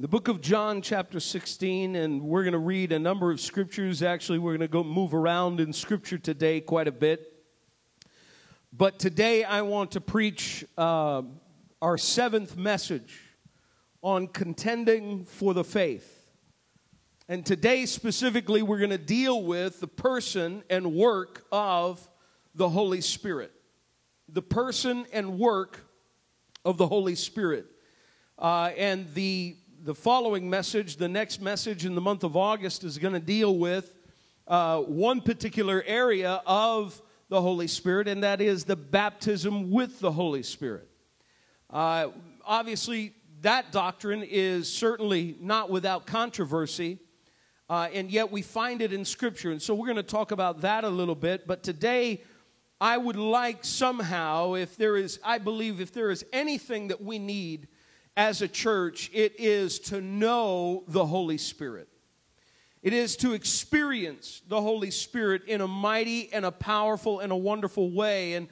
the book of John, chapter 16, and we're going to read a number of scriptures. Actually, we're going to go move around in scripture today quite a bit. But today, I want to preach uh, our seventh message on contending for the faith. And today, specifically, we're going to deal with the person and work of the Holy Spirit. The person and work of the Holy Spirit. Uh, and the the following message, the next message in the month of August, is going to deal with uh, one particular area of the Holy Spirit, and that is the baptism with the Holy Spirit. Uh, obviously, that doctrine is certainly not without controversy, uh, and yet we find it in Scripture. And so we're going to talk about that a little bit. But today, I would like somehow, if there is, I believe, if there is anything that we need as a church, it is to know the Holy Spirit. It is to experience the Holy Spirit in a mighty and a powerful and a wonderful way. And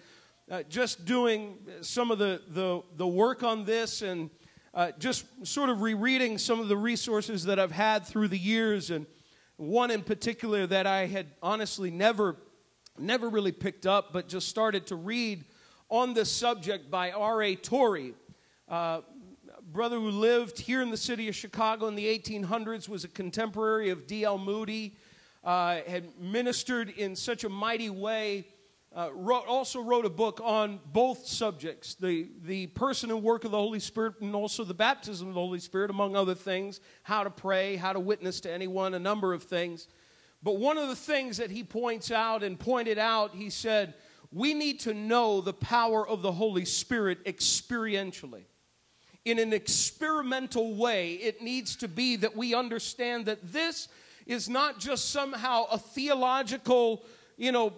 uh, just doing some of the, the, the work on this and uh, just sort of rereading some of the resources that I've had through the years, and one in particular that I had honestly never, never really picked up, but just started to read on this subject by R.A. Torrey. Uh, brother who lived here in the city of Chicago in the 1800s, was a contemporary of D.L. Moody, uh, had ministered in such a mighty way. Uh, wrote, also wrote a book on both subjects the, the person and work of the Holy Spirit and also the baptism of the Holy Spirit, among other things, how to pray, how to witness to anyone, a number of things. But one of the things that he points out and pointed out, he said, we need to know the power of the Holy Spirit experientially in an experimental way, it needs to be that we understand that this is not just somehow a theological, you know,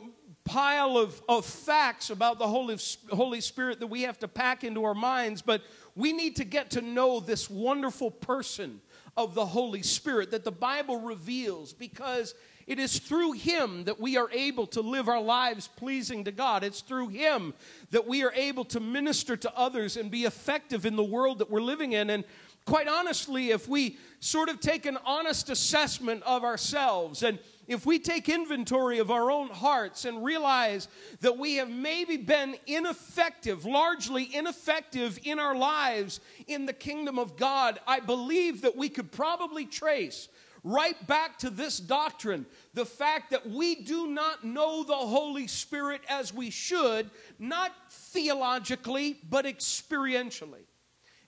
pile of, of facts about the Holy, Holy Spirit that we have to pack into our minds, but we need to get to know this wonderful person of the Holy Spirit that the Bible reveals because it is through Him that we are able to live our lives pleasing to God. It's through Him that we are able to minister to others and be effective in the world that we're living in. And quite honestly, if we sort of take an honest assessment of ourselves and if we take inventory of our own hearts and realize that we have maybe been ineffective, largely ineffective in our lives in the kingdom of God, I believe that we could probably trace right back to this doctrine the fact that we do not know the Holy Spirit as we should, not theologically, but experientially.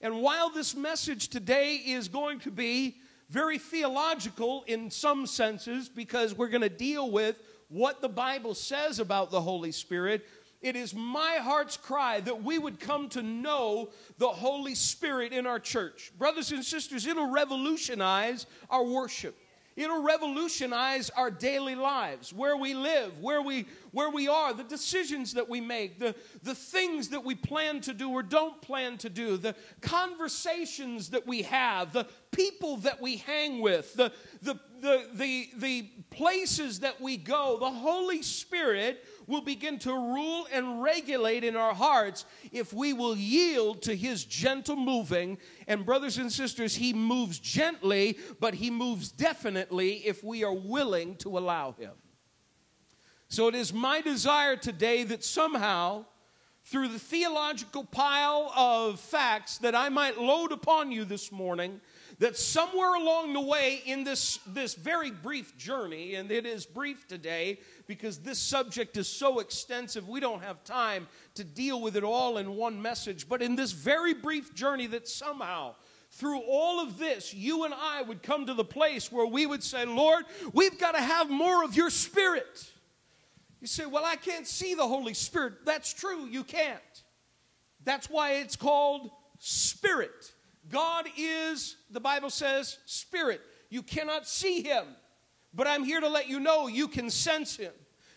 And while this message today is going to be very theological in some senses, because we're going to deal with what the Bible says about the Holy Spirit, it is my heart's cry that we would come to know the Holy Spirit in our church. Brothers and sisters, it'll revolutionize our worship. It'll revolutionize our daily lives, where we live, where we, where we are, the decisions that we make, the, the things that we plan to do or don't plan to do, the conversations that we have, the people that we hang with, the, the, the, the, the places that we go. The Holy Spirit will begin to rule and regulate in our hearts if we will yield to his gentle moving. And, brothers and sisters, he moves gently, but he moves definitely if we are willing to allow him. So, it is my desire today that somehow, through the theological pile of facts that I might load upon you this morning, that somewhere along the way in this, this very brief journey, and it is brief today because this subject is so extensive, we don't have time to deal with it all in one message, but in this very brief journey, that somehow through all of this, you and I would come to the place where we would say, Lord, we've got to have more of your spirit. You say, Well, I can't see the Holy Spirit. That's true, you can't. That's why it's called spirit. God is, the Bible says, spirit. You cannot see him, but I'm here to let you know you can sense him.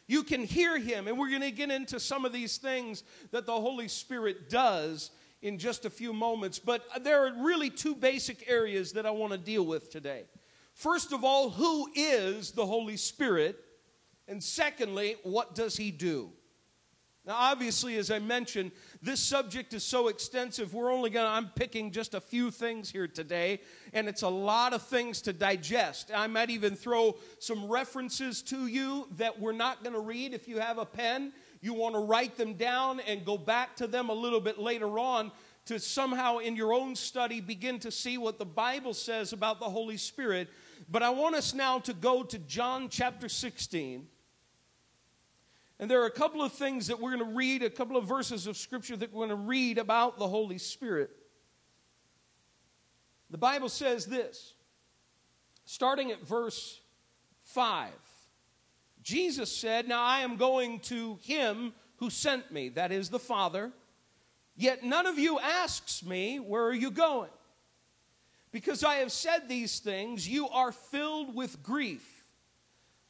You can hear him, and we're going to get into some of these things that the Holy Spirit does in just a few moments. But there are really two basic areas that I want to deal with today. First of all, who is the Holy Spirit? And secondly, what does he do? Now, obviously, as I mentioned, this subject is so extensive, we're only going to, I'm picking just a few things here today, and it's a lot of things to digest. I might even throw some references to you that we're not going to read. If you have a pen, you want to write them down and go back to them a little bit later on to somehow in your own study begin to see what the Bible says about the Holy Spirit. But I want us now to go to John chapter 16. And there are a couple of things that we're going to read, a couple of verses of scripture that we're going to read about the Holy Spirit. The Bible says this, starting at verse 5. Jesus said, Now I am going to him who sent me, that is the Father. Yet none of you asks me, Where are you going? Because I have said these things, you are filled with grief.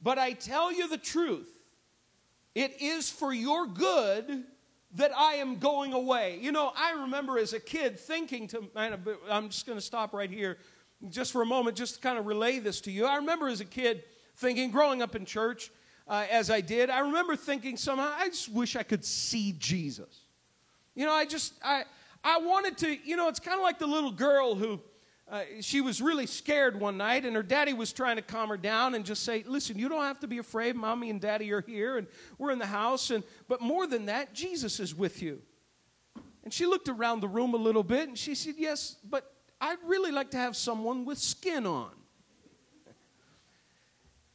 But I tell you the truth, it is for your good that I am going away. You know, I remember as a kid thinking to, I'm just going to stop right here just for a moment, just to kind of relay this to you. I remember as a kid thinking, growing up in church uh, as I did, I remember thinking somehow, I just wish I could see Jesus. You know, I just, I, I wanted to, you know, it's kind of like the little girl who, uh, she was really scared one night, and her daddy was trying to calm her down and just say, "Listen, you don't have to be afraid. Mommy and Daddy are here, and we're in the house. And but more than that, Jesus is with you." And she looked around the room a little bit, and she said, "Yes, but I'd really like to have someone with skin on."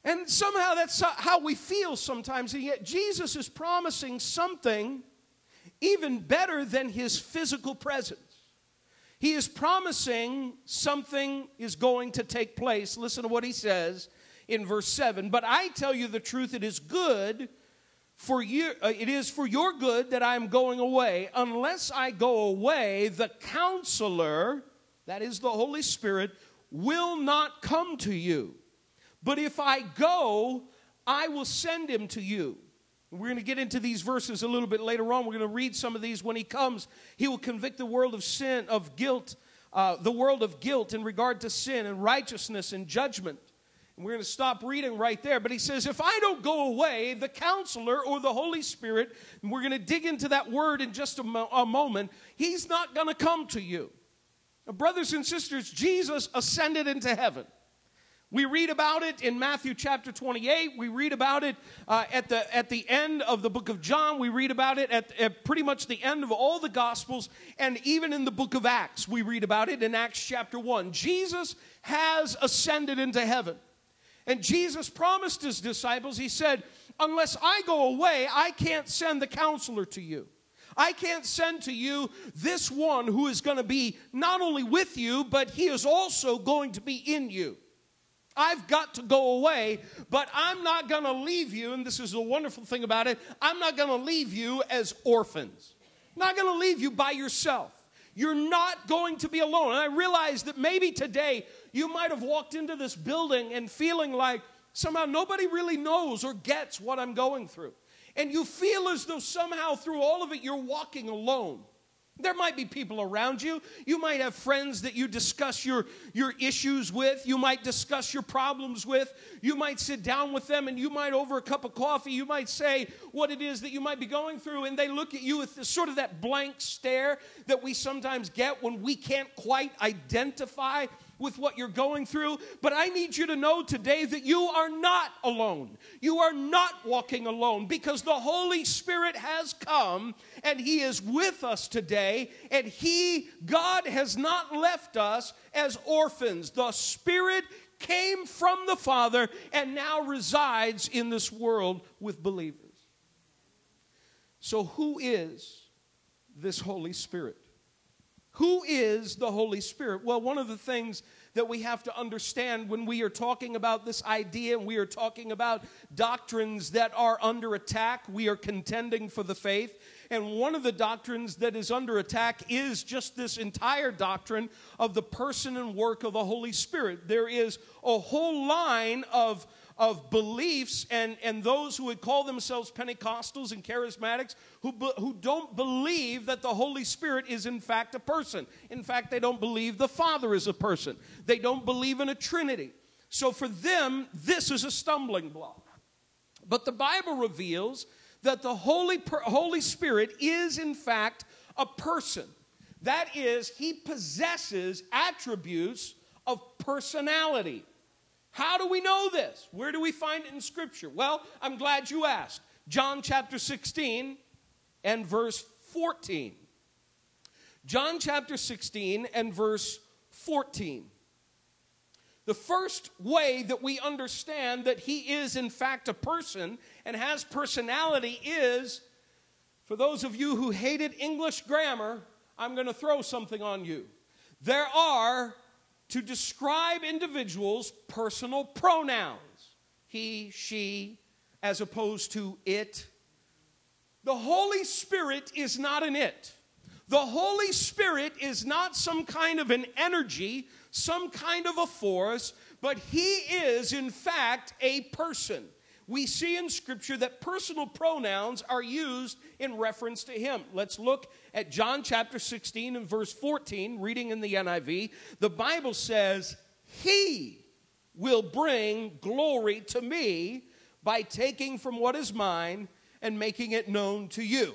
And somehow that's how we feel sometimes. And yet Jesus is promising something even better than his physical presence. He is promising something is going to take place. Listen to what he says in verse 7. But I tell you the truth, it is good for you uh, it is for your good that I am going away. Unless I go away, the counselor, that is the Holy Spirit, will not come to you. But if I go, I will send him to you. We're going to get into these verses a little bit later on. We're going to read some of these. When he comes, he will convict the world of sin, of guilt, uh, the world of guilt in regard to sin and righteousness and judgment. And we're going to stop reading right there. But he says, if I don't go away, the counselor or the Holy Spirit, and we're going to dig into that word in just a, mo- a moment, he's not going to come to you. Now, brothers and sisters, Jesus ascended into heaven. We read about it in Matthew chapter 28. We read about it uh, at, the, at the end of the book of John. We read about it at, at, pretty much the end of all the Gospels. And even in the book of Acts, we read about it in Acts chapter 1. Jesus has ascended into heaven. And Jesus promised his disciples, He said, Unless I go away, I can't send the counselor to you. I can't send to you this one who is going to be not only with you, but he is also going to be in you. I've got to go away, but I'm not going to leave you. And this is the wonderful thing about it I'm not going to leave you as orphans. I'm not going to leave you by yourself. You're not going to be alone. And I realize that maybe today you might have walked into this building and feeling like somehow nobody really knows or gets what I'm going through. And you feel as though somehow through all of it you're walking alone. There might be people around you. You might have friends that you discuss your, your issues with. You might discuss your problems with. You might sit down with them and you might, over a cup of coffee, you might say what it is that you might be going through. And they look at you with sort of that blank stare that we sometimes get when we can't quite identify with what you're going through, but I need you to know today that you are not alone. You are not walking alone because the Holy Spirit has come and He is with us today, and He, God, has not left us as orphans. The Spirit came from the Father and now resides in this world with believers. So, who is this Holy Spirit? Who is the Holy Spirit? Well, one of the things that we have to understand when we are talking about this idea and we are talking about doctrines that are under attack, we are contending for the faith. And one of the doctrines that is under attack is just this entire doctrine of the person and work of the Holy Spirit. There is a whole line of of beliefs and, and those who would call themselves Pentecostals and charismatics who, who don't believe that the Holy Spirit is in fact a person. In fact, they don't believe the Father is a person. They don't believe in a Trinity. So for them, this is a stumbling block. But the Bible reveals that the Holy, Holy Spirit is, in fact, a person. That is, he possesses attributes of personality. How do we know this? Where do we find it in Scripture? Well, I'm glad you asked. John chapter 16 and verse 14. John chapter 16 and verse 14. The first way that we understand that he is, in fact, a person and has personality is for those of you who hated English grammar, I'm going to throw something on you. There are, to describe individuals, personal pronouns he, she, as opposed to it. The Holy Spirit is not an it. The Holy Spirit is not some kind of an energy, some kind of a force, but He is, in fact, a person. We see in Scripture that personal pronouns are used in reference to Him. Let's look at John chapter 16 and verse 14, reading in the NIV. The Bible says, He will bring glory to me by taking from what is mine and making it known to you.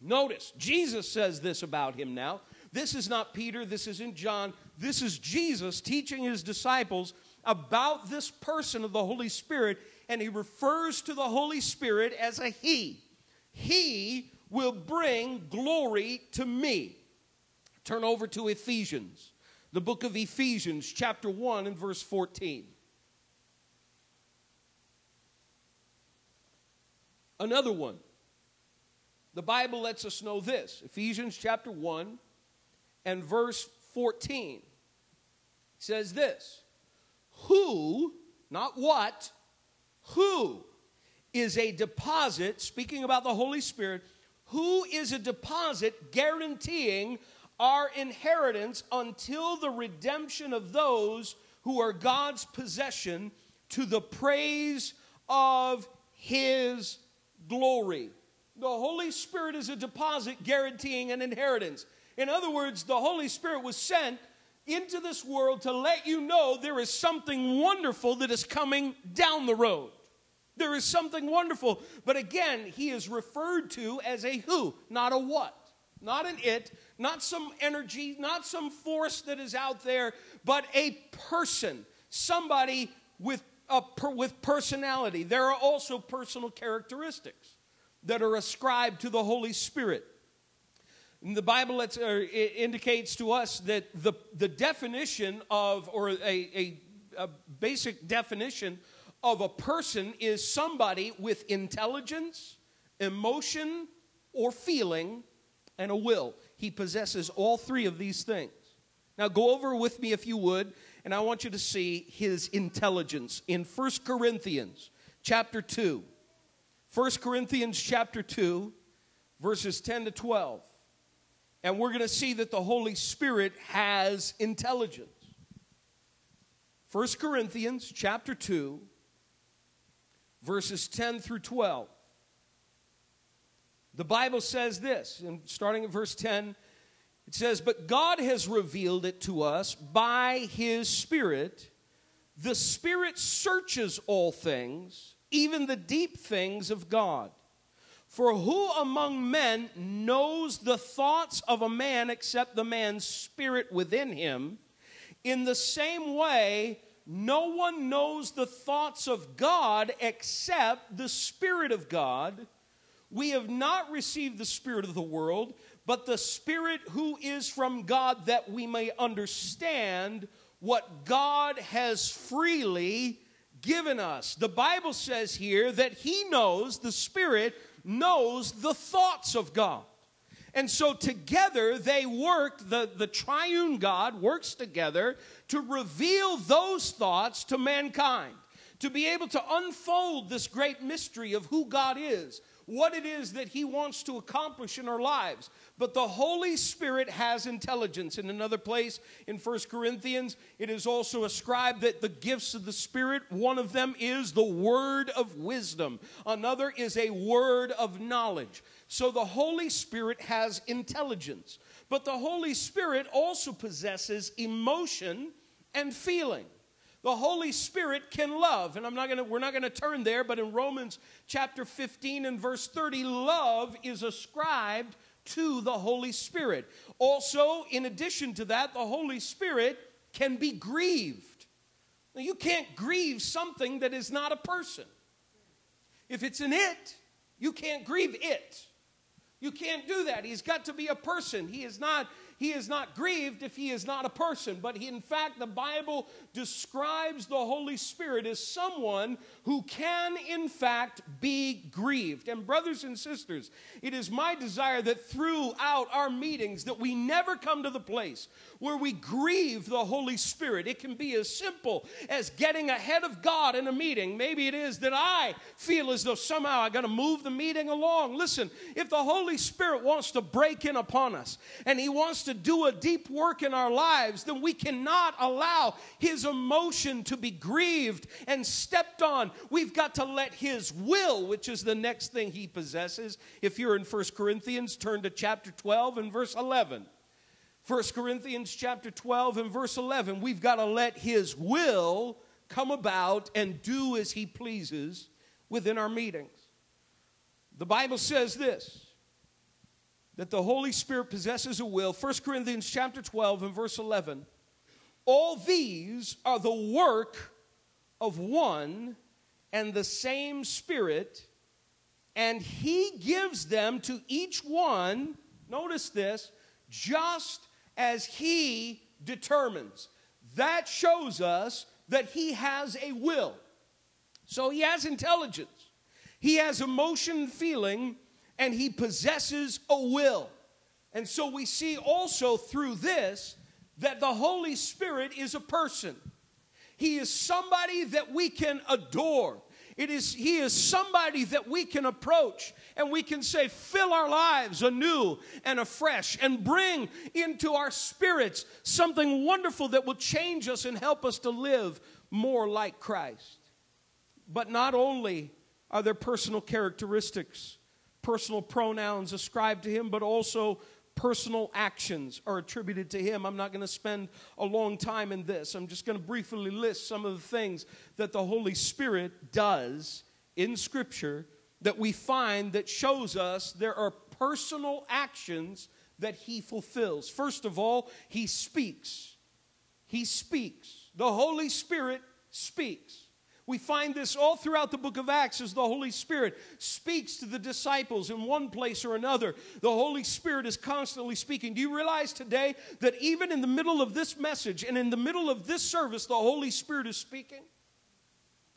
Notice, Jesus says this about him now. This is not Peter, this isn't John. This is Jesus teaching his disciples about this person of the Holy Spirit, and he refers to the Holy Spirit as a He. He will bring glory to me. Turn over to Ephesians, the book of Ephesians, chapter 1, and verse 14. Another one. The Bible lets us know this Ephesians chapter 1 and verse 14 says this Who, not what, who is a deposit, speaking about the Holy Spirit, who is a deposit guaranteeing our inheritance until the redemption of those who are God's possession to the praise of his glory. The Holy Spirit is a deposit guaranteeing an inheritance. In other words, the Holy Spirit was sent into this world to let you know there is something wonderful that is coming down the road. There is something wonderful. But again, he is referred to as a who, not a what. Not an it, not some energy, not some force that is out there, but a person, somebody with, a, with personality. There are also personal characteristics that are ascribed to the Holy Spirit. And the Bible uh, indicates to us that the, the definition of, or a, a, a basic definition of a person is somebody with intelligence, emotion, or feeling, and a will. He possesses all three of these things. Now, go over with me if you would, and I want you to see his intelligence in 1 Corinthians chapter 2. 1 Corinthians chapter 2, verses 10 to 12. And we're going to see that the Holy Spirit has intelligence. 1 Corinthians chapter 2, verses 10 through 12. The Bible says this, and starting at verse 10, it says, But God has revealed it to us by his Spirit. The Spirit searches all things even the deep things of God. For who among men knows the thoughts of a man except the man's spirit within him? In the same way, no one knows the thoughts of God except the Spirit of God. We have not received the Spirit of the world, but the Spirit who is from God, that we may understand what God has freely given us. The Bible says here that He knows, the Spirit knows the thoughts of God. And so together they work, the, the triune God works together to reveal those thoughts to mankind, to be able to unfold this great mystery of who God is, what it is that He wants to accomplish in our lives. But the Holy Spirit has intelligence. In another place in First Corinthians, it is also ascribed that the gifts of the Spirit, one of them is the word of wisdom, another is a word of knowledge. So the Holy Spirit has intelligence. But the Holy Spirit also possesses emotion and feeling. the Holy Spirit can love. And I'm not gonna, we're not going to turn there, but in Romans chapter 15 and verse 30, love is ascribed to the Holy Spirit. Also, in addition to that, the Holy Spirit can be grieved. Now, you can't grieve something that is not a person. If it's an it, you can't grieve it. You can't do that. He's got to be a person. He is not he is not grieved if he is not a person. But he, in fact, the Bible describes the Holy Spirit as someone who can, in fact, be grieved. And, brothers and sisters, it is my desire that throughout our meetings that we never come to the place where we grieve the Holy Spirit. It can be as simple as getting ahead of God in a meeting. Maybe it is that I feel as though somehow I got to move the meeting along. Listen, if the Holy Spirit wants to break in upon us and He wants to do a deep work in our lives, then we cannot allow His emotion to be grieved and stepped on. We've got to let His will, which is the next thing He possesses. If you're in 1 Corinthians, turn to chapter 12 and verse 11. 1 Corinthians chapter 12 and verse 11, we've got to let his will come about and do as he pleases within our meetings. The Bible says this that the Holy Spirit possesses a will. 1 Corinthians chapter 12 and verse 11. All these are the work of one and the same Spirit, and he gives them to each one, notice this, just as He determines. That shows us that He has a will. So He has intelligence, He has emotion, feeling, and He possesses a will. And so we see also through this that the Holy Spirit is a person. He is somebody that we can adore. It is, he is somebody that we can approach and we can say, fill our lives anew and afresh and bring into our spirits something wonderful that will change us and help us to live more like Christ. But not only are there personal characteristics, personal pronouns ascribed to him, but also personal actions are attributed to him. I'm not going to spend a long time in this. I'm just going to briefly list some of the things that the Holy Spirit does in Scripture that we find that shows us there are personal actions that he fulfills. First of all, he speaks. He speaks. The Holy Spirit speaks. We find this all throughout the book of Acts as the Holy Spirit speaks to the disciples in one place or another. The Holy Spirit is constantly speaking. Do you realize today that even in the middle of this message and in the middle of this service, the Holy Spirit is speaking?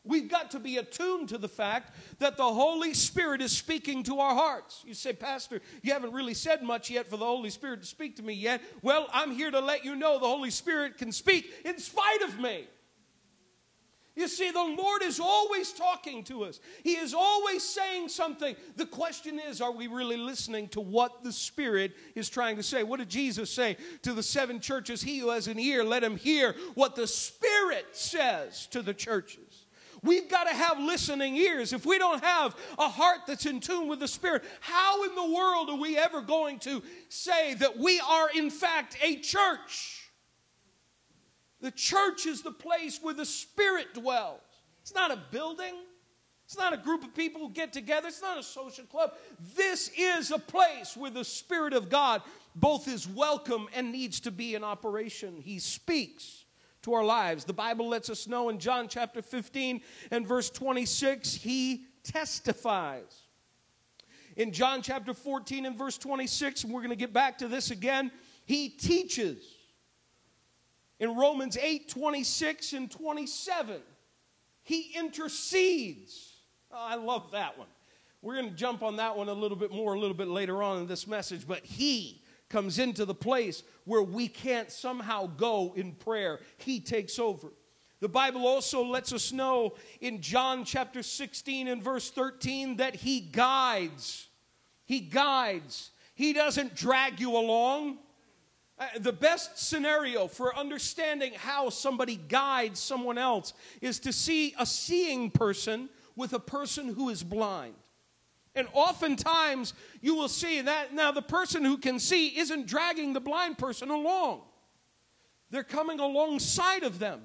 We've got to be attuned to the fact that the Holy Spirit is speaking to our hearts. You say, Pastor, you haven't really said much yet for the Holy Spirit to speak to me yet. Well, I'm here to let you know the Holy Spirit can speak in spite of me. You see, the Lord is always talking to us. He is always saying something. The question is, are we really listening to what the Spirit is trying to say? What did Jesus say to the seven churches? He who has an ear, let him hear what the Spirit says to the churches. We've got to have listening ears. If we don't have a heart that's in tune with the Spirit, how in the world are we ever going to say that we are, in fact, a church? The church is the place where the Spirit dwells. It's not a building, it's not a group of people who get together, it's not a social club. This is a place where the Spirit of God both is welcome and needs to be in operation. He speaks to our lives. The Bible lets us know in John chapter 15 and verse 26, He testifies. In John chapter 14 and verse 26, and we're going to get back to this again, He teaches in Romans 8 26 and 27. He intercedes. Oh, I love that one. We're going to jump on that one a little bit more a little bit later on in this message, but He comes into the place where we can't somehow go in prayer. He takes over. The Bible also lets us know in John chapter 16 and verse 13 that He guides. He guides. He doesn't drag you along. Uh, the best scenario for understanding how somebody guides someone else is to see a seeing person with a person who is blind. And oftentimes you will see that now the person who can see isn't dragging the blind person along, they're coming alongside of them.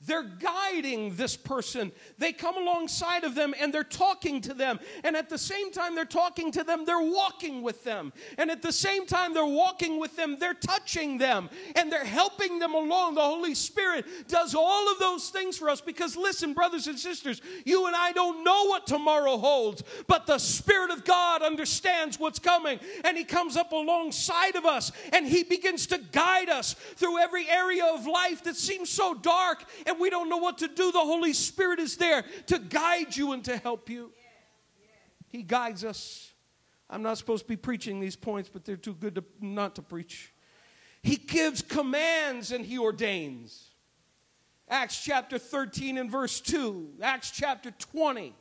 They're guiding this person. They come alongside of them and they're talking to them. And at the same time they're talking to them, they're walking with them. And at the same time they're walking with them, they're touching them and they're helping them along. The Holy Spirit does all of those things for us because, listen, brothers and sisters, you and I don't know what tomorrow holds, but the Spirit of God understands what's coming and He comes up alongside of us and He begins to guide us through every area of life that seems so dark and we don't know what to do, the Holy Spirit is there to guide you and to help you. He guides us. I'm not supposed to be preaching these points, but they're too good to, not to preach. He gives commands and he ordains. Acts chapter 13 and verse 2, Acts chapter 20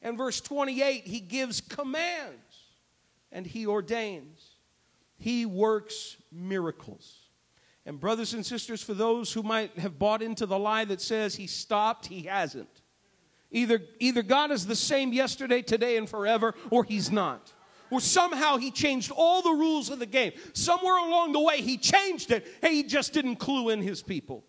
and verse 28, he gives commands and he ordains. He works miracles. And, brothers and sisters, for those who might have bought into the lie that says he stopped, he hasn't. Either, either God is the same yesterday, today, and forever, or he's not. Or somehow he changed all the rules of the game. Somewhere along the way, he changed it, and he just didn't clue in his people.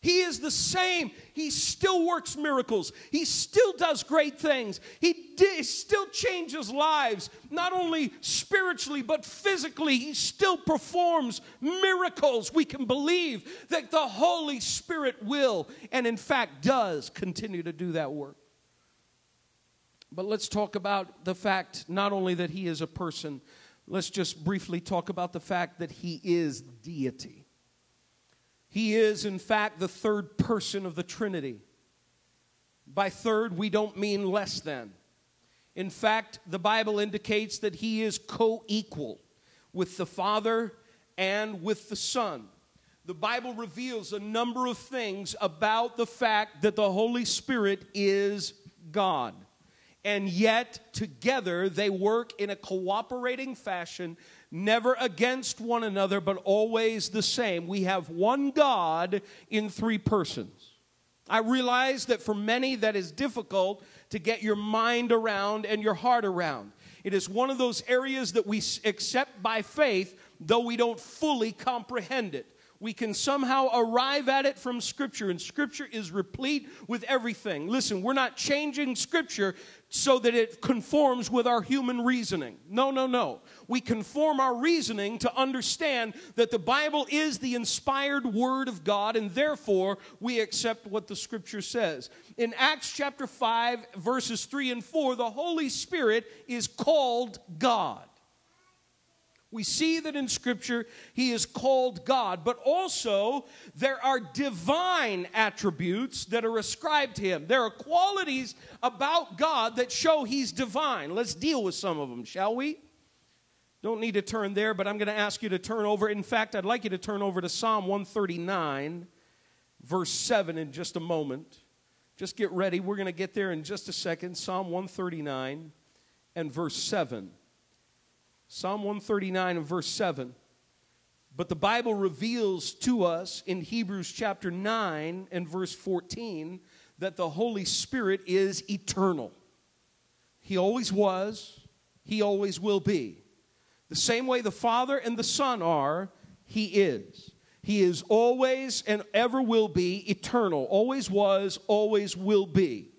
He is the same. He still works miracles. He still does great things. He di- still changes lives, not only spiritually, but physically. He still performs miracles. We can believe that the Holy Spirit will, and in fact does, continue to do that work. But let's talk about the fact not only that He is a person, let's just briefly talk about the fact that He is deity. He is, in fact, the third person of the Trinity. By third, we don't mean less than. In fact, the Bible indicates that he is co equal with the Father and with the Son. The Bible reveals a number of things about the fact that the Holy Spirit is God. And yet, together, they work in a cooperating fashion never against one another, but always the same. We have one God in three persons. I realize that for many that is difficult to get your mind around and your heart around. It is one of those areas that we accept by faith, though we don't fully comprehend it we can somehow arrive at it from Scripture, and Scripture is replete with everything. Listen, we're not changing Scripture so that it conforms with our human reasoning. No, no, no. We conform our reasoning to understand that the Bible is the inspired Word of God, and therefore we accept what the Scripture says. In Acts chapter 5, verses 3 and 4, the Holy Spirit is called God. We see that in Scripture he is called God, but also there are divine attributes that are ascribed to him. There are qualities about God that show he's divine. Let's deal with some of them, shall we? Don't need to turn there, but I'm going to ask you to turn over. In fact, I'd like you to turn over to Psalm 139, verse 7, in just a moment. Just get ready. We're going to get there in just a second. Psalm 139 and verse 7. Psalm 139 and verse 7. But the Bible reveals to us in Hebrews chapter 9 and verse 14 that the Holy Spirit is eternal. He always was, He always will be. The same way the Father and the Son are, He is. He is always and ever will be eternal, always was, always will be.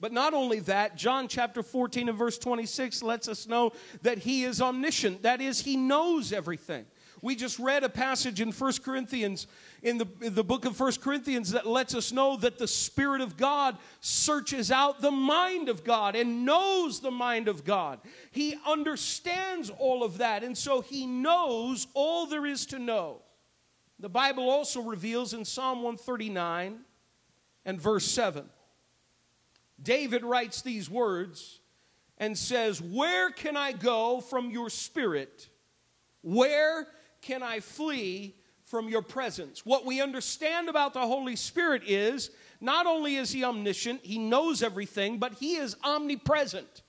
But not only that, John chapter 14 and verse 26 lets us know that he is omniscient. That is, he knows everything. We just read a passage in 1 Corinthians, in the, in the book of 1 Corinthians, that lets us know that the Spirit of God searches out the mind of God and knows the mind of God. He understands all of that, and so he knows all there is to know. The Bible also reveals in Psalm 139 and verse 7 David writes these words and says, Where can I go from your spirit? Where can I flee from your presence? What we understand about the Holy Spirit is not only is he omniscient, he knows everything, but he is omnipresent.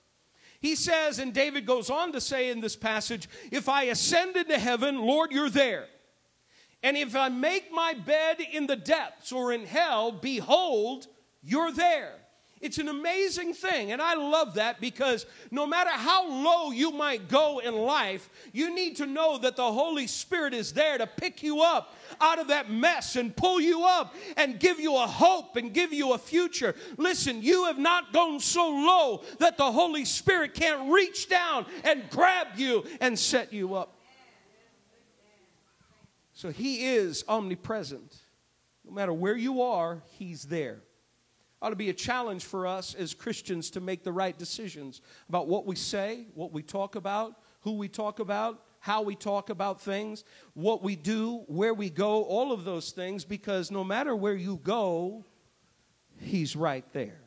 He says, and David goes on to say in this passage, If I ascend into heaven, Lord, you're there. And if I make my bed in the depths or in hell, behold, you're there. It's an amazing thing. And I love that because no matter how low you might go in life, you need to know that the Holy Spirit is there to pick you up out of that mess and pull you up and give you a hope and give you a future. Listen, you have not gone so low that the Holy Spirit can't reach down and grab you and set you up. So He is omnipresent. No matter where you are, He's there ought to be a challenge for us as Christians to make the right decisions about what we say, what we talk about, who we talk about, how we talk about things, what we do, where we go, all of those things, because no matter where you go, He's right there.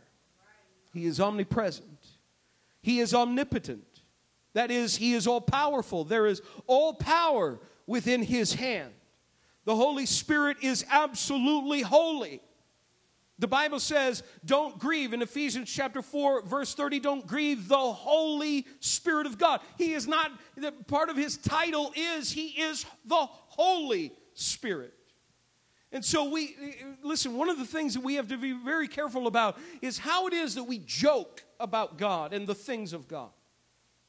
He is omnipresent, He is omnipotent. That is, He is all powerful. There is all power within His hand. The Holy Spirit is absolutely holy. The Bible says, don't grieve. In Ephesians chapter 4, verse 30, don't grieve the Holy Spirit of God. He is not, part of his title is, he is the Holy Spirit. And so we, listen, one of the things that we have to be very careful about is how it is that we joke about God and the things of God.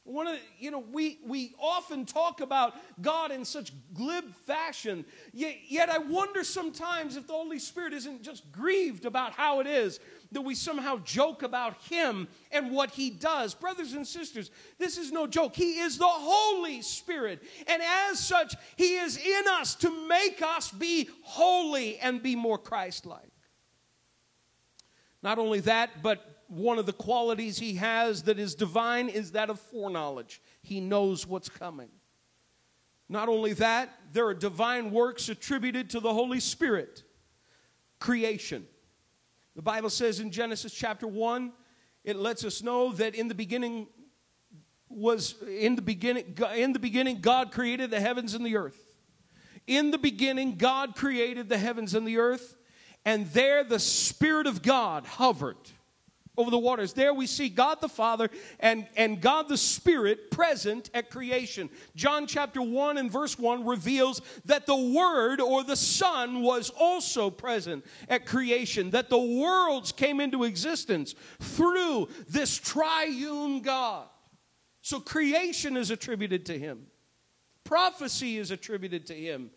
One of the, you know, we, we often talk about God in such glib fashion, yet, yet I wonder sometimes if the Holy Spirit isn't just grieved about how it is that we somehow joke about Him and what He does. Brothers and sisters, this is no joke. He is the Holy Spirit, and as such, He is in us to make us be holy and be more Christ like. Not only that, but one of the qualities he has that is divine is that of foreknowledge. He knows what's coming. Not only that, there are divine works attributed to the Holy Spirit. Creation. The Bible says in Genesis chapter 1, it lets us know that in the beginning was in the beginning in the beginning God created the heavens and the earth. In the beginning God created the heavens and the earth, and there the spirit of God hovered over the waters. There we see God the Father and, and God the Spirit present at creation. John chapter 1 and verse 1 reveals that the Word or the Son was also present at creation, that the worlds came into existence through this triune God. So creation is attributed to Him, prophecy is attributed to Him,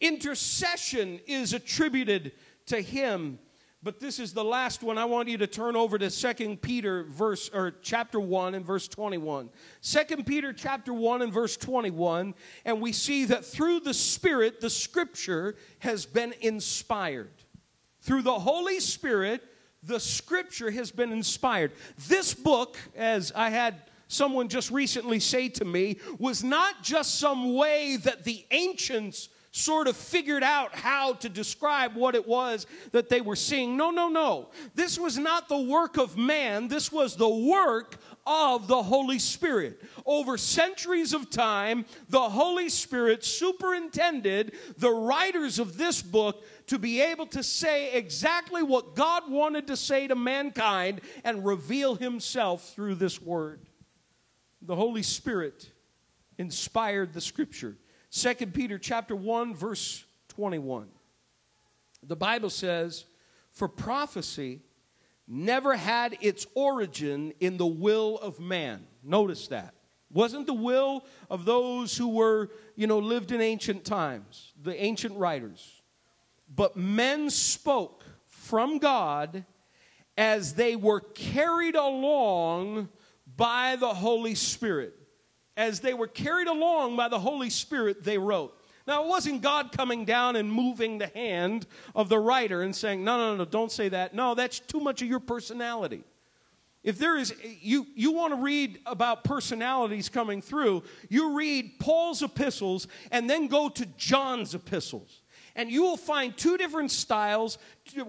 intercession is attributed to Him but this is the last one. I want you to turn over to Second Peter verse or chapter 1 and verse 21. Second Peter chapter 1 and verse 21, and we see that through the Spirit the scripture has been inspired. Through the Holy Spirit, the scripture has been inspired. This book, as I had someone just recently say to me, was not just some way that the ancients sort of figured out how to describe what it was that they were seeing. No, no, no. This was not the work of man, this was the work of the Holy Spirit. Over centuries of time, the Holy Spirit superintended the writers of this book to be able to say exactly what God wanted to say to mankind and reveal Himself through this word. The Holy Spirit inspired the scripture. 2 Peter chapter 1 verse 21. The Bible says, "For prophecy never had its origin in the will of man." Notice that. Wasn't the will of those who were, you know, lived in ancient times, the ancient writers. But men spoke from God as they were carried along by the Holy Spirit as they were carried along by the Holy Spirit, they wrote. Now, it wasn't God coming down and moving the hand of the writer and saying, No, no, no, don't say that. No, that's too much of your personality. If there is, you, you want to read about personalities coming through, you read Paul's epistles and then go to John's epistles. And you will find two different styles,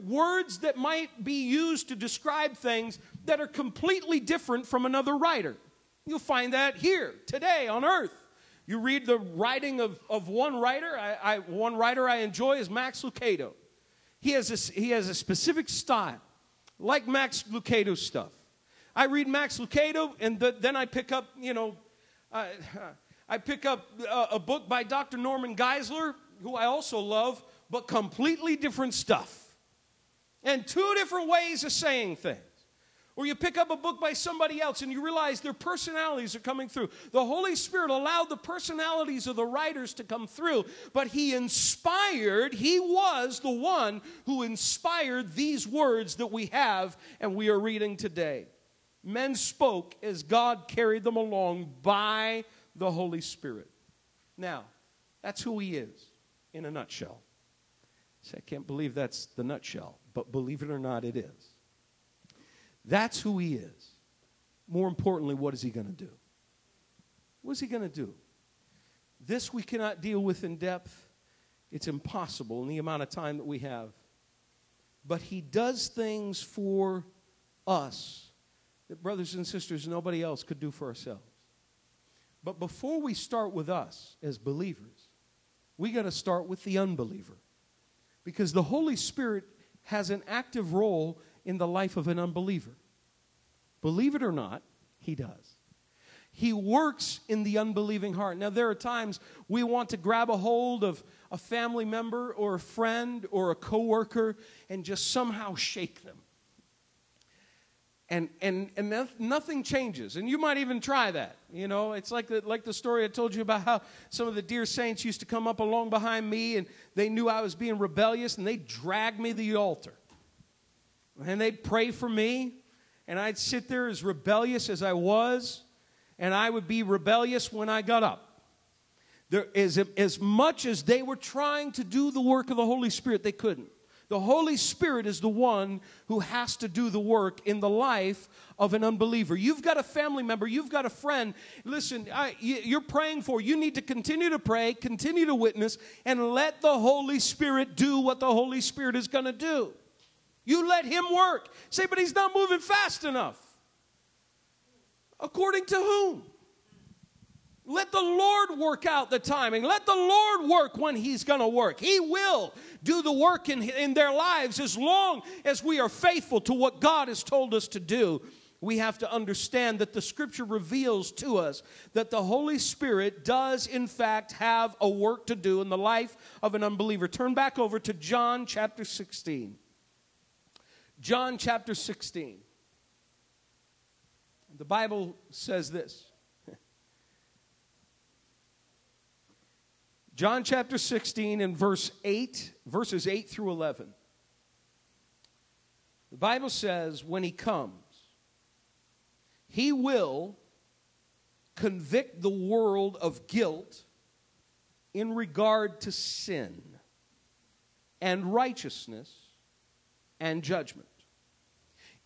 words that might be used to describe things that are completely different from another writer. You'll find that here, today, on earth. You read the writing of, of one writer. I, I, one writer I enjoy is Max Lucado. He has, a, he has a specific style, like Max Lucado's stuff. I read Max Lucado, and the, then I pick up, you know, I pick up a, a book by Dr. Norman Geisler, who I also love, but completely different stuff. And two different ways of saying things. Or you pick up a book by somebody else and you realize their personalities are coming through. The Holy Spirit allowed the personalities of the writers to come through, but He inspired, He was the one who inspired these words that we have and we are reading today. Men spoke as God carried them along by the Holy Spirit. Now, that's who He is in a nutshell. Say, I can't believe that's the nutshell, but believe it or not, it is. That's who he is. More importantly, what is he going to do? What is he going to do? This we cannot deal with in depth. It's impossible in the amount of time that we have. But he does things for us that, brothers and sisters, nobody else could do for ourselves. But before we start with us as believers, we got to start with the unbeliever. Because the Holy Spirit has an active role in the life of an unbeliever. Believe it or not, he does. He works in the unbelieving heart. Now, there are times we want to grab a hold of a family member or a friend or a coworker and just somehow shake them. And, and, and nothing changes. And you might even try that. You know, it's like the, like the story I told you about how some of the dear saints used to come up along behind me and they knew I was being rebellious and they dragged me to the altar and they'd pray for me, and I'd sit there as rebellious as I was, and I would be rebellious when I got up. There is as much as they were trying to do the work of the Holy Spirit, they couldn't. The Holy Spirit is the one who has to do the work in the life of an unbeliever. You've got a family member, you've got a friend. Listen, I, you're praying for. You need to continue to pray, continue to witness, and let the Holy Spirit do what the Holy Spirit is going to do. You let him work. Say, but he's not moving fast enough. According to whom? Let the Lord work out the timing. Let the Lord work when He's going to work. He will do the work in, in their lives as long as we are faithful to what God has told us to do. We have to understand that the scripture reveals to us that the Holy Spirit does, in fact, have a work to do in the life of an unbeliever. Turn back over to John chapter 16. John chapter 16. The Bible says this. John chapter 16 and verse 8, verses 8 through 11. The Bible says, when he comes, he will convict the world of guilt in regard to sin and righteousness and judgment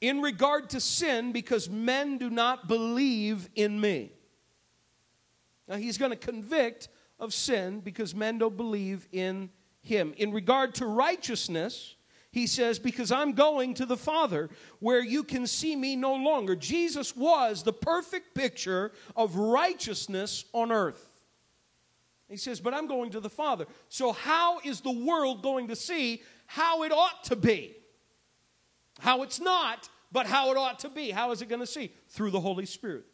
in regard to sin because men do not believe in me. Now, he's going to convict of sin because men don't believe in him. In regard to righteousness, he says, Because I'm going to the Father where you can see me no longer. Jesus was the perfect picture of righteousness on earth. He says, But I'm going to the Father. So, how is the world going to see how it ought to be? How it's not, but how it ought to be. How is it going to see? Through the Holy Spirit.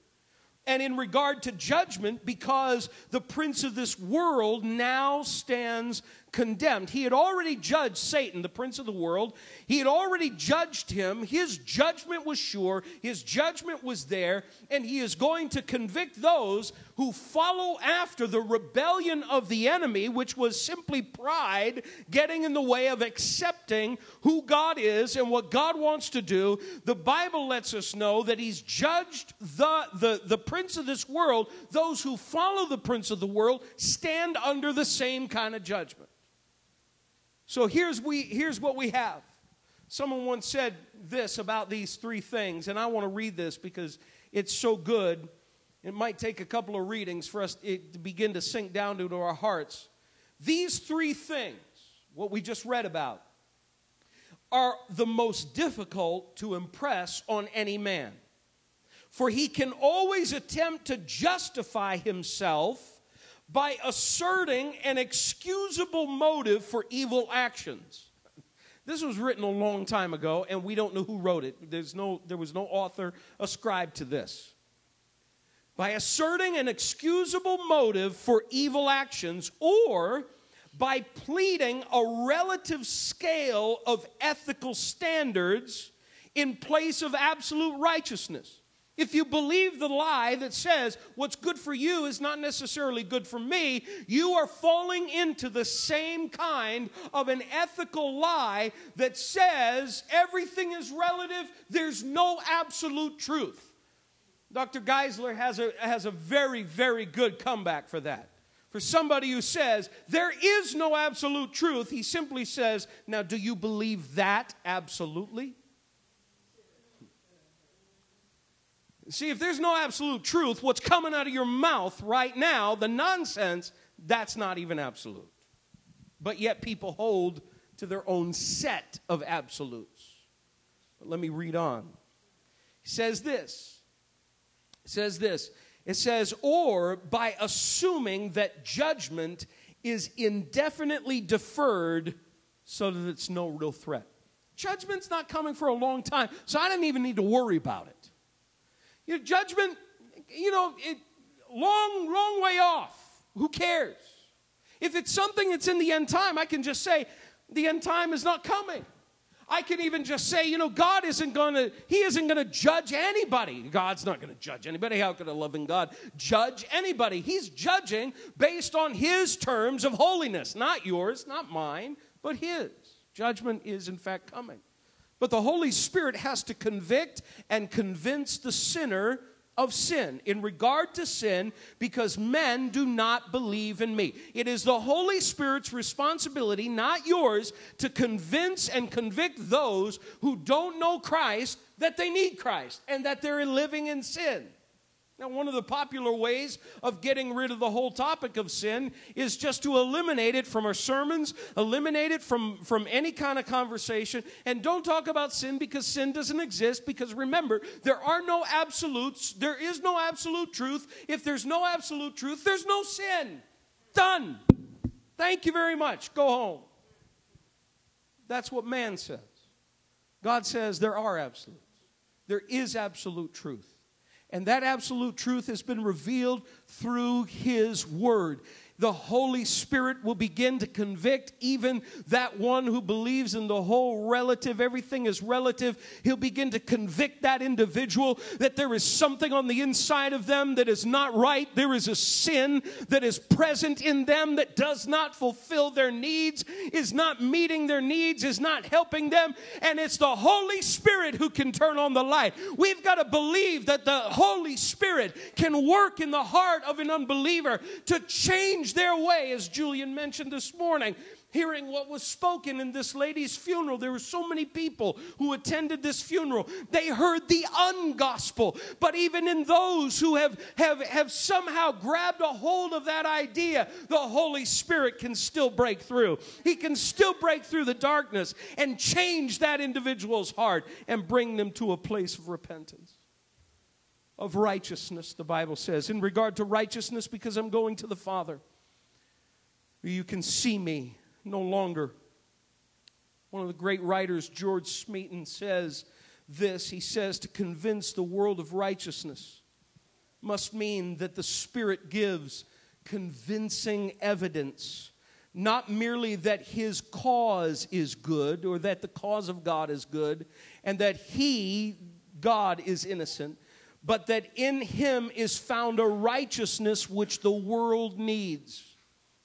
And in regard to judgment, because the prince of this world now stands condemned. He had already judged Satan, the prince of the world. He had already judged him. His judgment was sure, his judgment was there, and he is going to convict those who follow after the rebellion of the enemy, which was simply pride getting in the way of accepting who God is and what God wants to do. The Bible lets us know that he's judged the, the, the prince of this world. Those who follow the prince of the world stand under the same kind of judgment. So here's, we, here's what we have. Someone once said this about these three things, and I want to read this because it's so good. It might take a couple of readings for us to begin to sink down into our hearts. These three things, what we just read about, are the most difficult to impress on any man. For he can always attempt to justify himself by asserting an excusable motive for evil actions. This was written a long time ago, and we don't know who wrote it. There's no, there was no author ascribed to this. By asserting an excusable motive for evil actions, or by pleading a relative scale of ethical standards in place of absolute righteousness. If you believe the lie that says what's good for you is not necessarily good for me, you are falling into the same kind of an ethical lie that says everything is relative, there's no absolute truth. Dr. Geisler has a, has a very, very good comeback for that. For somebody who says there is no absolute truth, he simply says, Now, do you believe that absolutely? See, if there's no absolute truth, what's coming out of your mouth right now, the nonsense, that's not even absolute. But yet people hold to their own set of absolutes. But let me read on. He says this. He says this. It says, or by assuming that judgment is indefinitely deferred so that it's no real threat. Judgment's not coming for a long time, so I don't even need to worry about it. Your judgment, you know, it, long, long way off. Who cares? If it's something that's in the end time, I can just say, the end time is not coming. I can even just say, you know, God isn't going to, He isn't going to judge anybody. God's not going to judge anybody. How could a loving God judge anybody? He's judging based on His terms of holiness, not yours, not mine, but His. Judgment is, in fact, coming. But the Holy Spirit has to convict and convince the sinner of sin in regard to sin because men do not believe in me. It is the Holy Spirit's responsibility, not yours, to convince and convict those who don't know Christ that they need Christ and that they're living in sin. Now, one of the popular ways of getting rid of the whole topic of sin is just to eliminate it from our sermons, eliminate it from, from any kind of conversation, and don't talk about sin because sin doesn't exist. Because remember, there are no absolutes, there is no absolute truth. If there's no absolute truth, there's no sin. Done. Thank you very much. Go home. That's what man says. God says there are absolutes, there is absolute truth. And that absolute truth has been revealed through His Word the Holy Spirit will begin to convict even that one who believes in the whole relative, everything is relative. He'll begin to convict that individual that there is something on the inside of them that is not right. There is a sin that is present in them that does not fulfill their needs, is not meeting their needs, is not helping them. And it's the Holy Spirit who can turn on the light. We've got to believe that the Holy Spirit can work in the heart of an unbeliever to change their way, as Julian mentioned this morning. Hearing what was spoken in this lady's funeral, there were so many people who attended this funeral. They heard the ungospel. But even in those who have, have, have somehow grabbed a hold of that idea, the Holy Spirit can still break through. He can still break through the darkness and change that individual's heart and bring them to a place of repentance of righteousness, the Bible says. In regard to righteousness, because I'm going to the Father you can see me no longer. One of the great writers, George Smeaton, says this. He says, To convince the world of righteousness must mean that the Spirit gives convincing evidence, not merely that His cause is good or that the cause of God is good and that He, God, is innocent, but that in Him is found a righteousness which the world needs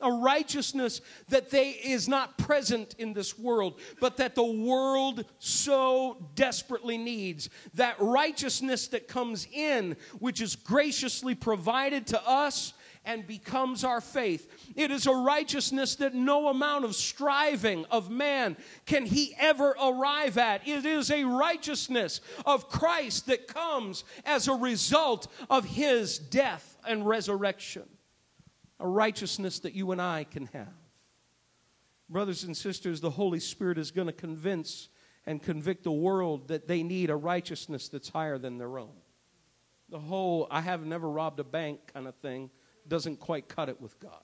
a righteousness that they is not present in this world but that the world so desperately needs that righteousness that comes in which is graciously provided to us and becomes our faith. It is a righteousness that no amount of striving of man can he ever arrive at. It is a righteousness of Christ that comes as a result of his death and resurrection a righteousness that you and I can have. Brothers and sisters, the Holy Spirit is going to convince and convict the world that they need a righteousness that's higher than their own. The whole I have never robbed a bank kind of thing doesn't quite cut it with God.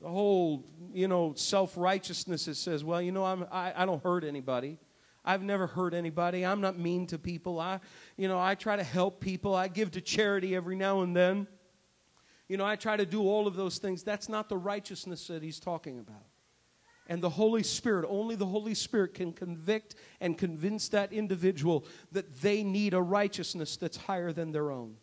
The whole, you know, self righteousness that says, well, you know, I'm, I, I don't hurt anybody. I've never hurt anybody. I'm not mean to people. I, you know, I try to help people. I give to charity every now and then. You know, I try to do all of those things. That's not the righteousness that he's talking about. And the Holy Spirit, only the Holy Spirit can convict and convince that individual that they need a righteousness that's higher than their own.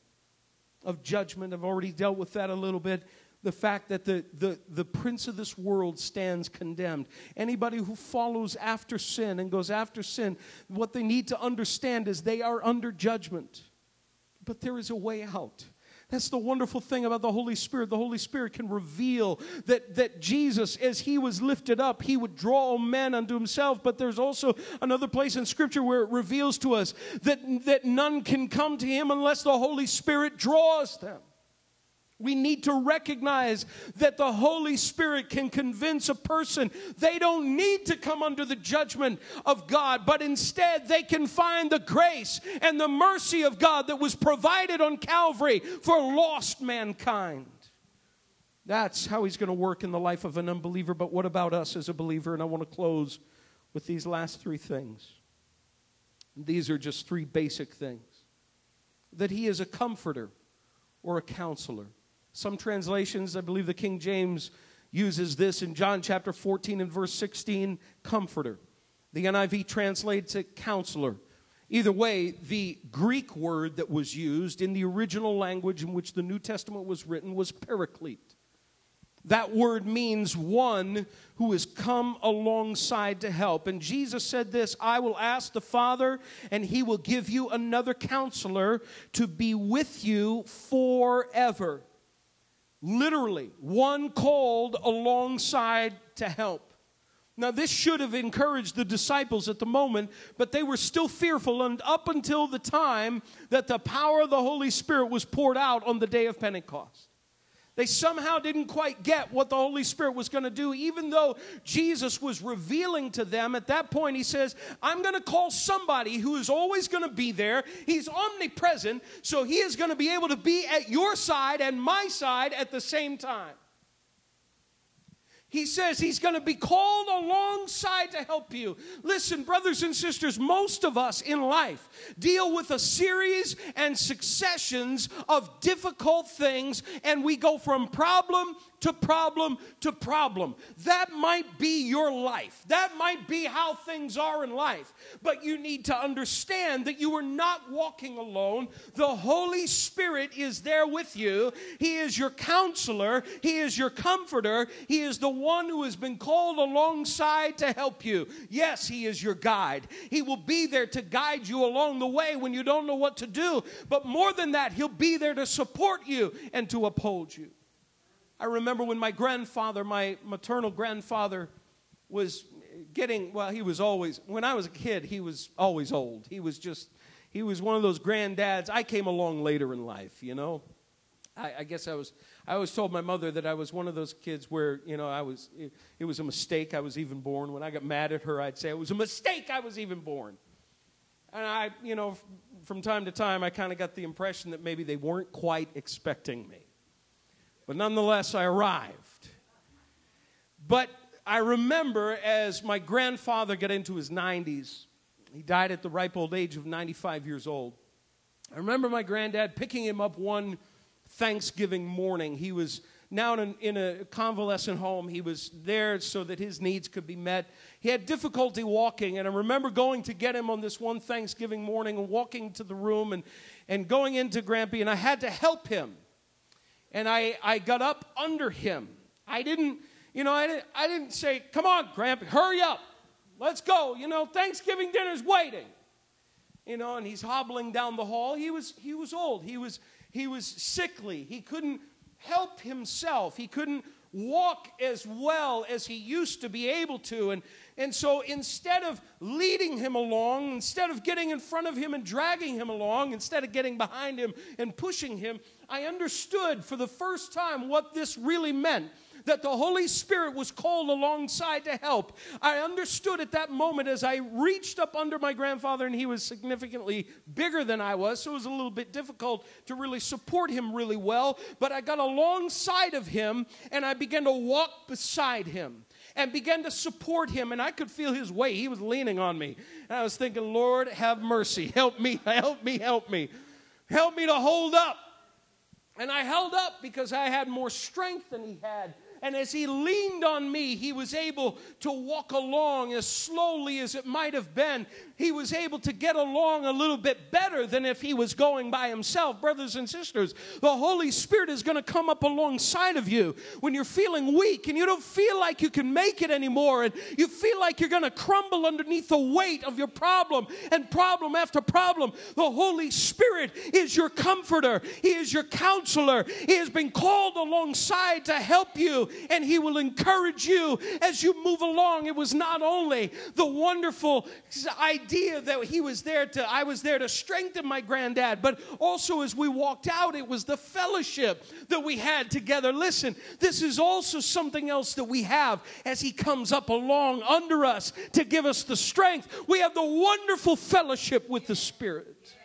Of judgment, I've already dealt with that a little bit. The fact that the, the, the prince of this world stands condemned. Anybody who follows after sin and goes after sin, what they need to understand is they are under judgment. But there is a way out. That's the wonderful thing about the Holy Spirit. The Holy Spirit can reveal that, that Jesus, as he was lifted up, he would draw men unto himself. But there's also another place in Scripture where it reveals to us that, that none can come to him unless the Holy Spirit draws them. We need to recognize that the Holy Spirit can convince a person they don't need to come under the judgment of God, but instead they can find the grace and the mercy of God that was provided on Calvary for lost mankind. That's how He's going to work in the life of an unbeliever. But what about us as a believer? And I want to close with these last three things. These are just three basic things that He is a comforter or a counselor. Some translations, I believe the King James uses this in John chapter 14 and verse 16 comforter. The NIV translates it counselor. Either way, the Greek word that was used in the original language in which the New Testament was written was paraclete. That word means one who has come alongside to help. And Jesus said this I will ask the Father, and he will give you another counselor to be with you forever. Literally, one called alongside to help. Now, this should have encouraged the disciples at the moment, but they were still fearful, and up until the time that the power of the Holy Spirit was poured out on the day of Pentecost. They somehow didn't quite get what the Holy Spirit was going to do, even though Jesus was revealing to them. At that point, he says, I'm going to call somebody who is always going to be there. He's omnipresent, so he is going to be able to be at your side and my side at the same time. He says he's going to be called alongside to help you. Listen, brothers and sisters, most of us in life deal with a series and successions of difficult things, and we go from problem to problem to problem. That might be your life. That might be how things are in life. But you need to understand that you are not walking alone. The Holy Spirit is there with you. He is your counselor, He is your comforter, He is the one who has been called alongside to help you. Yes, He is your guide. He will be there to guide you along the way when you don't know what to do. But more than that, He'll be there to support you and to uphold you. I remember when my grandfather, my maternal grandfather, was getting, well, he was always, when I was a kid, he was always old. He was just, he was one of those granddads. I came along later in life, you know. I, I guess I was, I always told my mother that I was one of those kids where, you know, I was, it, it was a mistake I was even born. When I got mad at her, I'd say it was a mistake I was even born. And I, you know, from time to time, I kind of got the impression that maybe they weren't quite expecting me. But nonetheless, I arrived. But I remember as my grandfather got into his 90s, he died at the ripe old age of 95 years old. I remember my granddad picking him up one Thanksgiving morning. He was now in a, in a, convalescent home. He was there so that his needs could be met. He had difficulty walking, and I remember going to get him on this one Thanksgiving morning and walking to the room and, and going into Grampy, and I had to help him and I, I got up under him. I didn't, you know, I didn't, I didn't say, come on, Grandpa, hurry up. Let's go. You know, Thanksgiving dinner's waiting. You know, and he's hobbling down the hall. He was, he was old. He was, he was sickly. He couldn't help himself. He couldn't walk as well as he used to be able to. And, and so instead of leading him along, instead of getting in front of him and dragging him along, instead of getting behind him and pushing him, I understood for the first time what this really meant that the Holy Spirit was called alongside to help. I understood at that moment as I reached up under my grandfather, and he was significantly bigger than I was, so it was a little bit difficult to really support him really well. But I got alongside of him and I began to walk beside him and began to support him, and I could feel his weight. He was leaning on me. And I was thinking, Lord, have mercy. Help me, help me, help me. Help me to hold up. And I held up because I had more strength than he had. And as he leaned on me, he was able to walk along as slowly as it might have been. He was able to get along a little bit better than if he was going by himself. Brothers and sisters, the Holy Spirit is going to come up alongside of you when you're feeling weak and you don't feel like you can make it anymore and you feel like you're going to crumble underneath the weight of your problem and problem after problem. The Holy Spirit is your comforter, He is your counselor. He has been called alongside to help you and He will encourage you as you move along. It was not only the wonderful idea that He was there to, I was there to strengthen my granddad, but also as we walked out, it was the fellowship that we had together. Listen, this is also something else that we have as He comes up along under us to give us the strength. We have the wonderful fellowship with the Spirit.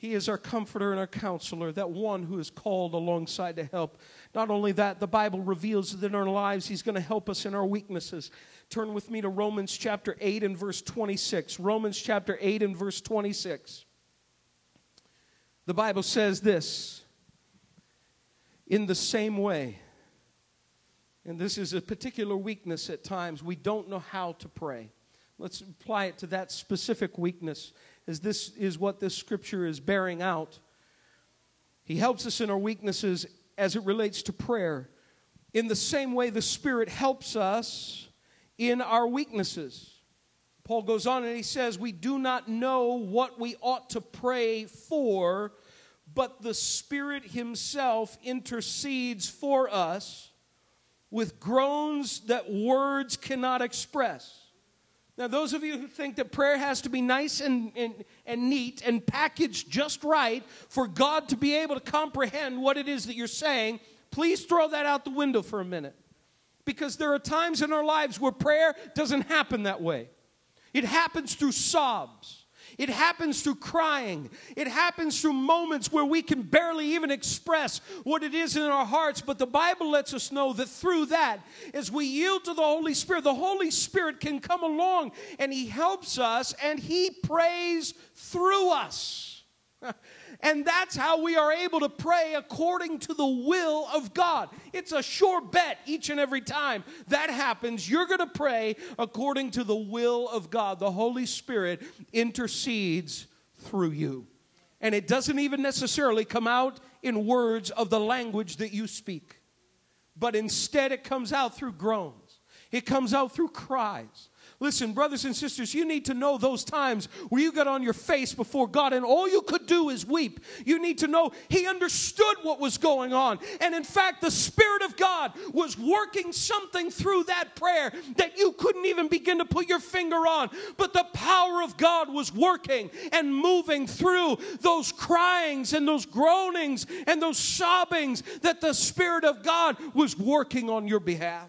He is our comforter and our counselor, that one who is called alongside to help. Not only that, the Bible reveals that in our lives, He's going to help us in our weaknesses. Turn with me to Romans chapter 8 and verse 26. Romans chapter 8 and verse 26. The Bible says this In the same way, and this is a particular weakness at times, we don't know how to pray. Let's apply it to that specific weakness as this is what this scripture is bearing out. He helps us in our weaknesses as it relates to prayer. In the same way, the Spirit helps us in our weaknesses. Paul goes on and he says, We do not know what we ought to pray for, but the Spirit Himself intercedes for us with groans that words cannot express. Now, those of you who think that prayer has to be nice and, and, and neat and packaged just right for God to be able to comprehend what it is that you're saying, please throw that out the window for a minute. Because there are times in our lives where prayer doesn't happen that way. It happens through sobs. It happens through crying. It happens through moments where we can barely even express what it is in our hearts. But the Bible lets us know that through that, as we yield to the Holy Spirit, the Holy Spirit can come along and He helps us and He prays through us. And that's how we are able to pray according to the will of God. It's a sure bet each and every time that happens. You're going to pray according to the will of God. The Holy Spirit intercedes through you. And it doesn't even necessarily come out in words of the language that you speak, but instead it comes out through groans, it comes out through cries. Listen, brothers and sisters, you need to know those times where you got on your face before God and all you could do is weep. You need to know He understood what was going on. And in fact, the Spirit of God was working something through that prayer that you couldn't even begin to put your finger on. But the power of God was working and moving through those cryings and those groanings and those sobbings that the Spirit of God was working on your behalf.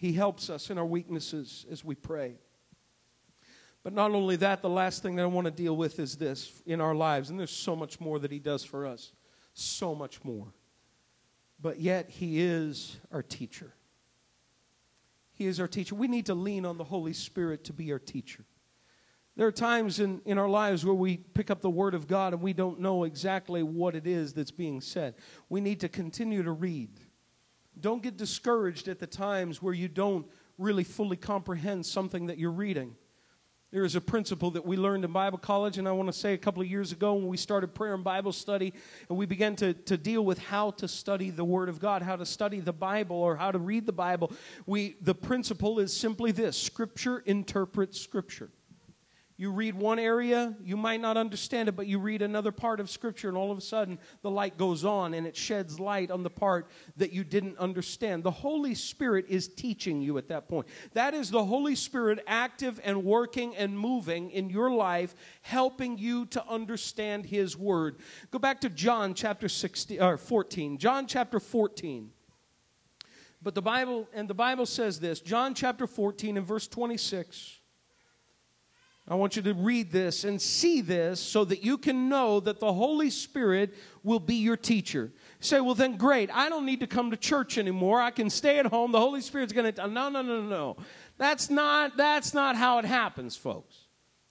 He helps us in our weaknesses as we pray. But not only that, the last thing that I want to deal with is this in our lives, and there's so much more that He does for us. So much more. But yet, He is our teacher. He is our teacher. We need to lean on the Holy Spirit to be our teacher. There are times in, in our lives where we pick up the Word of God and we don't know exactly what it is that's being said. We need to continue to read. Don't get discouraged at the times where you don't really fully comprehend something that you're reading. There is a principle that we learned in Bible college, and I want to say a couple of years ago when we started prayer and Bible study, and we began to, to deal with how to study the Word of God, how to study the Bible, or how to read the Bible. We, the principle is simply this Scripture interprets Scripture. You read one area, you might not understand it, but you read another part of Scripture, and all of a sudden the light goes on and it sheds light on the part that you didn't understand. The Holy Spirit is teaching you at that point. That is the Holy Spirit active and working and moving in your life, helping you to understand His Word. Go back to John chapter 16, or 14. John chapter 14. But the Bible, and the Bible says this John chapter 14 and verse 26. I want you to read this and see this so that you can know that the Holy Spirit will be your teacher. You say, well, then great. I don't need to come to church anymore. I can stay at home. The Holy Spirit's going to. No, no, no, no. That's not, that's not how it happens, folks.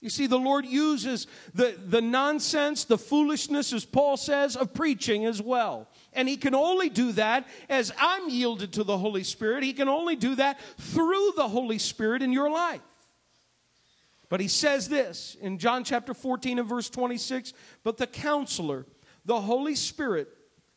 You see, the Lord uses the, the nonsense, the foolishness, as Paul says, of preaching as well. And He can only do that as I'm yielded to the Holy Spirit. He can only do that through the Holy Spirit in your life. But He says this in John chapter 14 and verse 26 But the counselor, the Holy Spirit,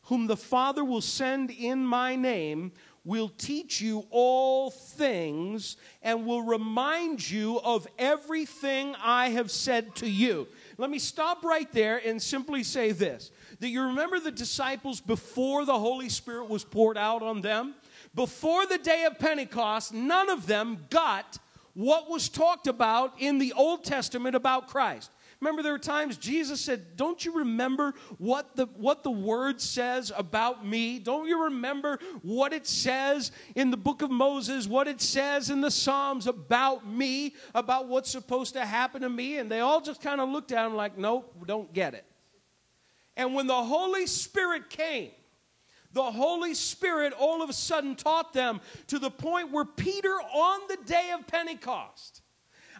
whom the Father will send in my name, will teach you all things and will remind you of everything I have said to you. Let me stop right there and simply say this that you remember the disciples before the Holy Spirit was poured out on them? Before the day of Pentecost, none of them got what was talked about in the Old Testament about Christ. Remember, there were times Jesus said, Don't you remember what the, what the word says about me? Don't you remember what it says in the book of Moses, what it says in the Psalms about me, about what's supposed to happen to me? And they all just kind of looked at him like, Nope, don't get it. And when the Holy Spirit came, the Holy Spirit all of a sudden taught them to the point where Peter, on the day of Pentecost,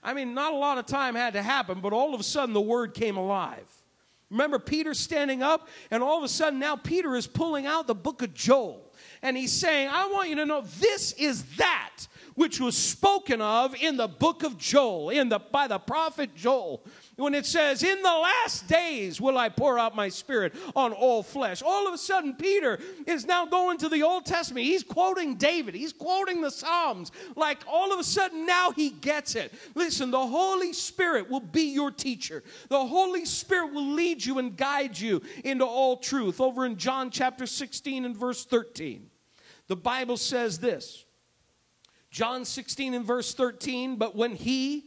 I mean, not a lot of time had to happen, but all of a sudden the word came alive. Remember Peter standing up, and all of a sudden now Peter is pulling out the book of Joel. And he's saying, I want you to know this is that which was spoken of in the book of Joel, in the, by the prophet Joel when it says, In the last days will I pour out my spirit on all flesh. All of a sudden, Peter is now going to the Old Testament. He's quoting David, he's quoting the Psalms. Like all of a sudden, now he gets it. Listen, the Holy Spirit will be your teacher, the Holy Spirit will lead you and guide you into all truth. Over in John chapter 16 and verse 13, the Bible says this. John 16 and verse 13, but when he,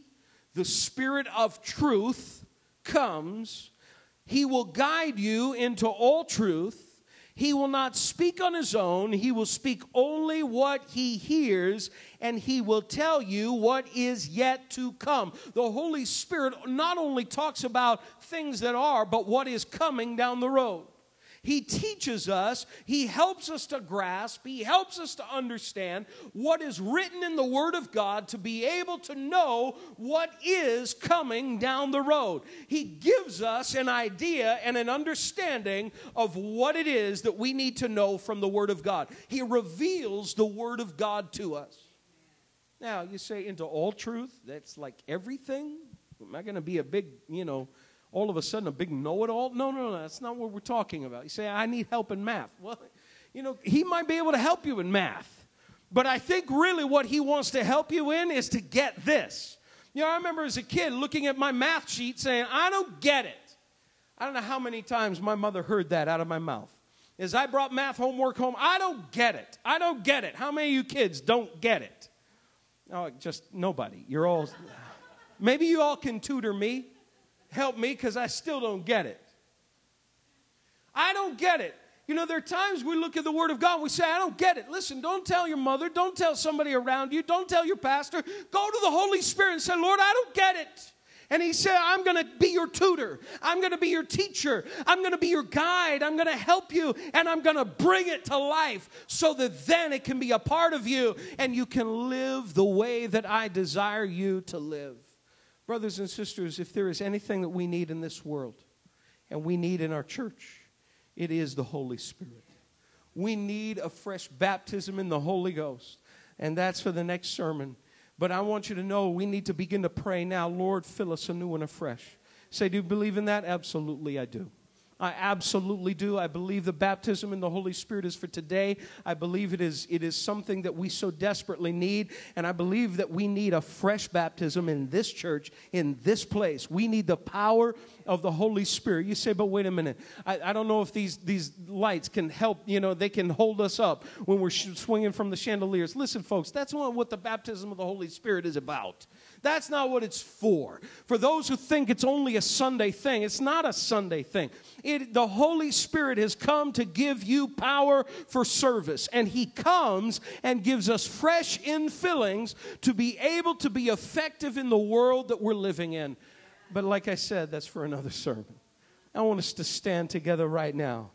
the Spirit of truth comes, he will guide you into all truth. He will not speak on his own. He will speak only what he hears, and he will tell you what is yet to come. The Holy Spirit not only talks about things that are, but what is coming down the road. He teaches us, He helps us to grasp, He helps us to understand what is written in the Word of God to be able to know what is coming down the road. He gives us an idea and an understanding of what it is that we need to know from the Word of God. He reveals the Word of God to us. Now, you say into all truth, that's like everything? Am I going to be a big, you know, all of a sudden a big know it all. No, no, no, that's not what we're talking about. You say, I need help in math. Well, you know, he might be able to help you in math. But I think really what he wants to help you in is to get this. You know, I remember as a kid looking at my math sheet saying, I don't get it. I don't know how many times my mother heard that out of my mouth. As I brought math homework home, I don't get it. I don't get it. How many of you kids don't get it? Oh, just nobody. You're all, maybe you all can tutor me help me because I still don't get it. I don't get it. You know, there are times we look at the Word of God, we say, I don't get it. Listen, don't tell your mother, don't tell somebody around you, don't tell your pastor. Go to the Holy Spirit and say, Lord, I don't get it. And he said, I'm going to be your tutor. I'm going to be your teacher. I'm going to be your guide. I'm going to help you and I'm going to bring it to life so that then it can be a part of you and you can live the way that I desire you to live. Brothers and sisters, if there is anything that we need in this world and we need in our church, it is the Holy Spirit. We need a fresh baptism in the Holy Ghost, and that's for the next sermon. But I want you to know we need to begin to pray now Lord, fill us anew and afresh. Say, do you believe in that? Absolutely, I do. I absolutely do. I believe the baptism in the Holy Spirit is for today. I believe it is, it is something that we so desperately need. And I believe that we need a fresh baptism in this church, in this place. We need the power of the Holy Spirit. You say, but wait a minute. I, I don't know if these, these lights can help, you know, they can hold us up when we're swinging from the chandeliers. Listen, folks, that's not what the baptism of the Holy Spirit is about. That's not what it's for. For those who think it's only a Sunday thing, it's not a Sunday thing. It, the Holy Spirit has come to give you power for service, and He comes and gives us fresh infillings to be able to be effective in the world that we're living in. But like I said, that's for another sermon. I want us to stand together right now.